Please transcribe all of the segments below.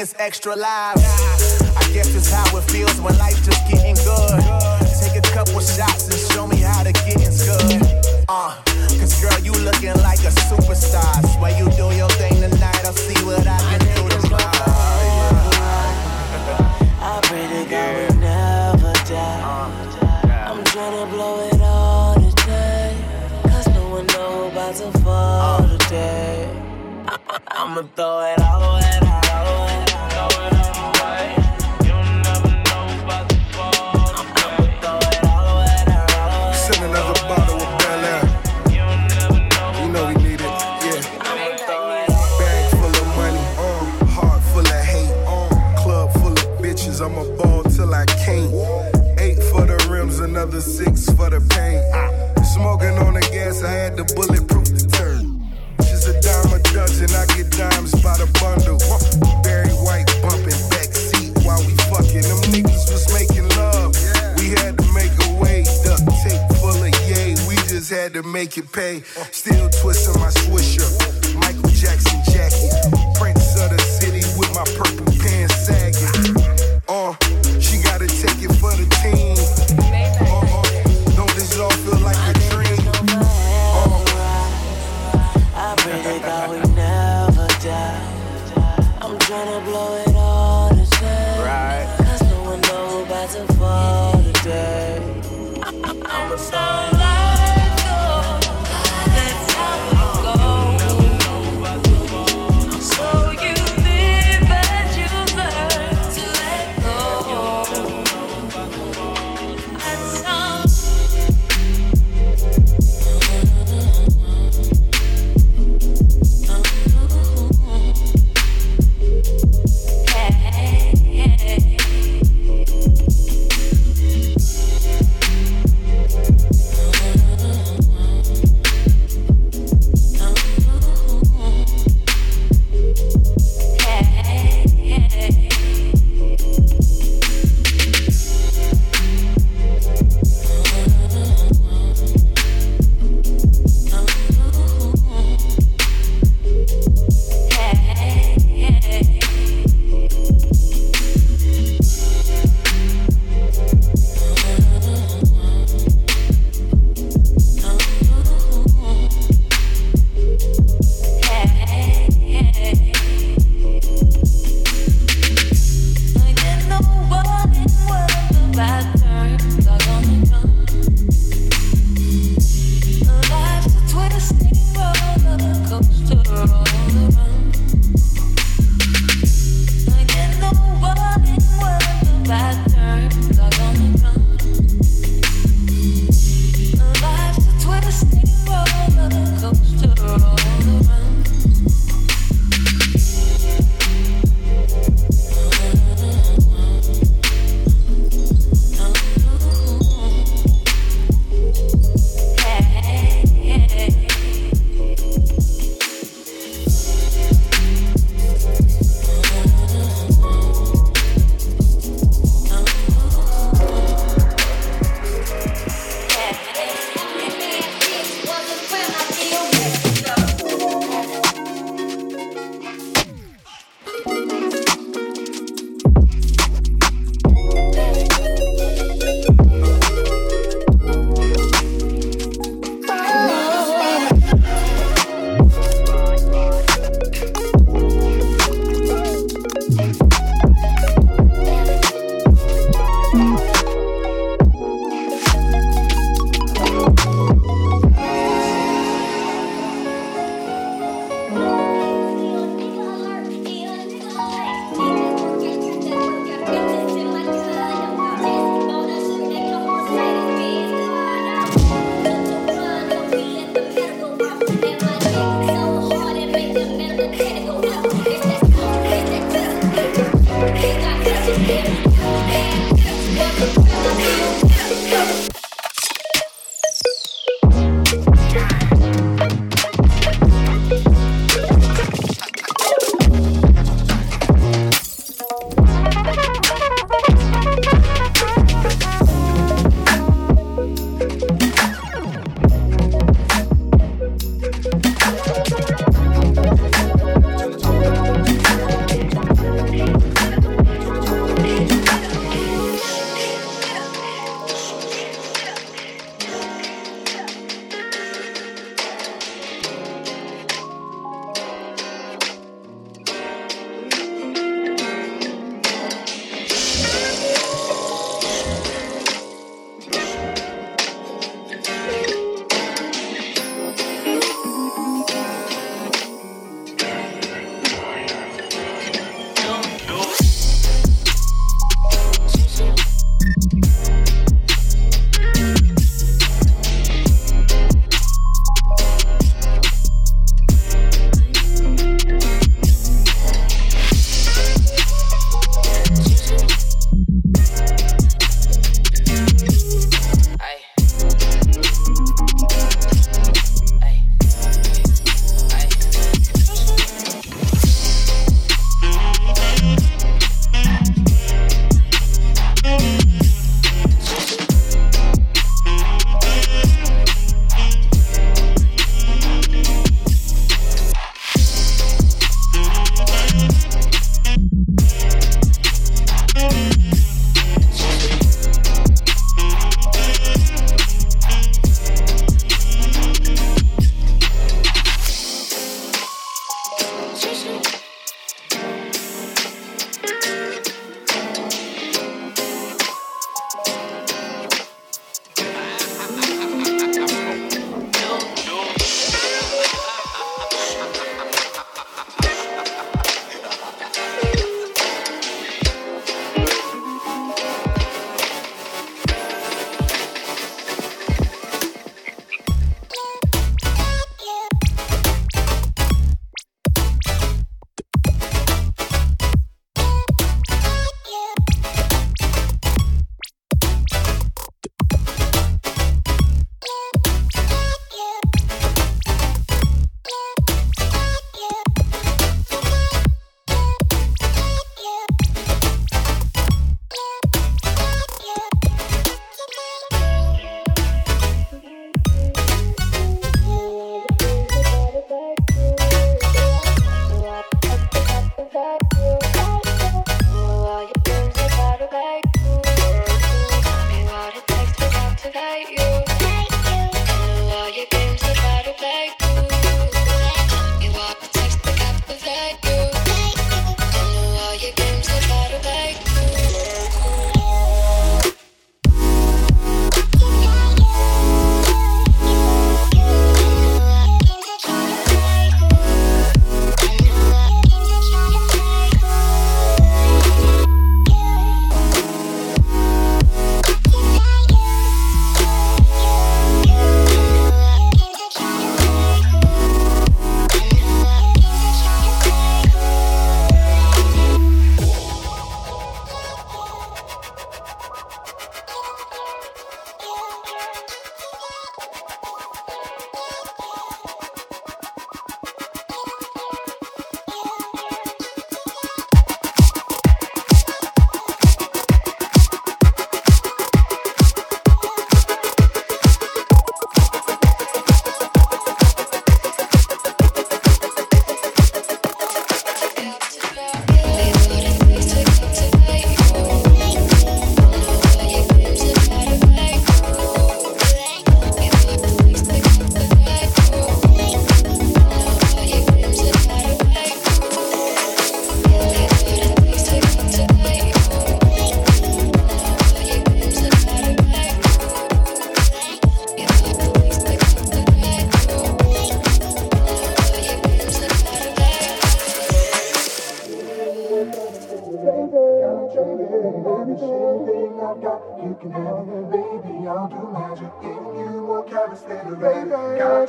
as extra lives. I guess it's how it feels when life's just getting good. Take a couple shots and show me how to get good. Uh, cause girl, you looking like a superstar. Swear you do your thing tonight, I'll see what I can do tomorrow. I pray to God we never die. I'm tryna blow it all today. Cause no one know about to fall today. I'ma throw it all away. Pay. Still twisting my swisher. Michael Jackson jacket. Prince of the city with my purple pants sagging. Uh, she gotta take it for the team. Don't this all feel like a dream? I really thought we'd never die. I'm tryna blow it all today. Right. Cause no one know about to fall today. Life's a twisting roller coaster.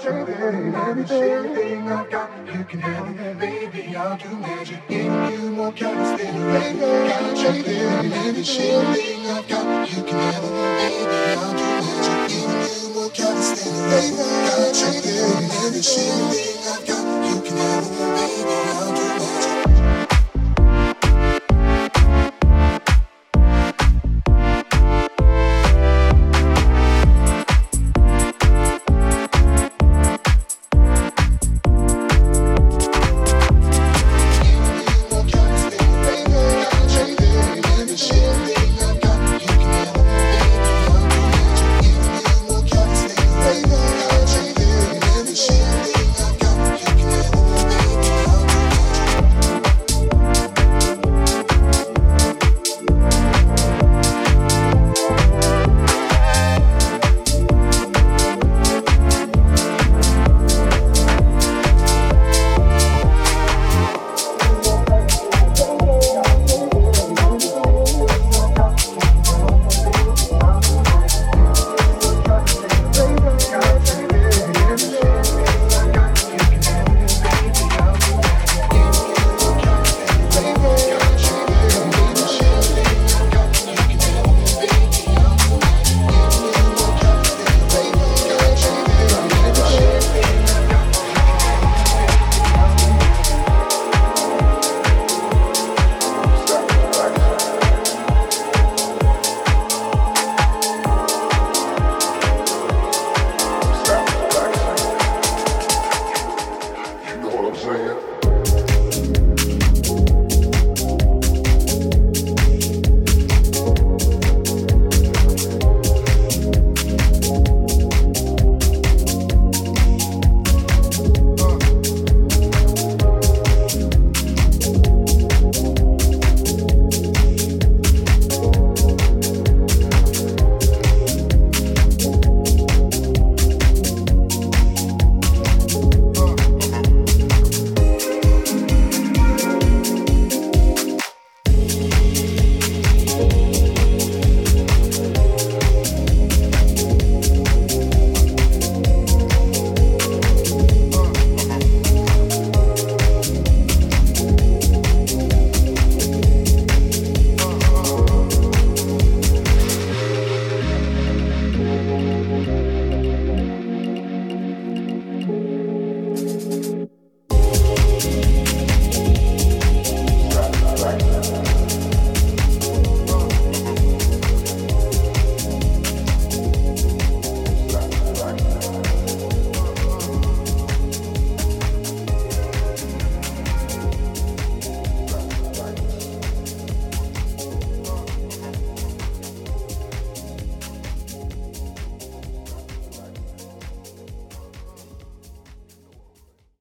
everything, everything I've got, you can have it. Baby, I'll do magic if you won't count us little. Baby, got everything, everything I've got, you can have it. Baby, I'll do magic if you won't count us little. Baby, got everything, everything I've got, you can have it. Baby, I'll do magic.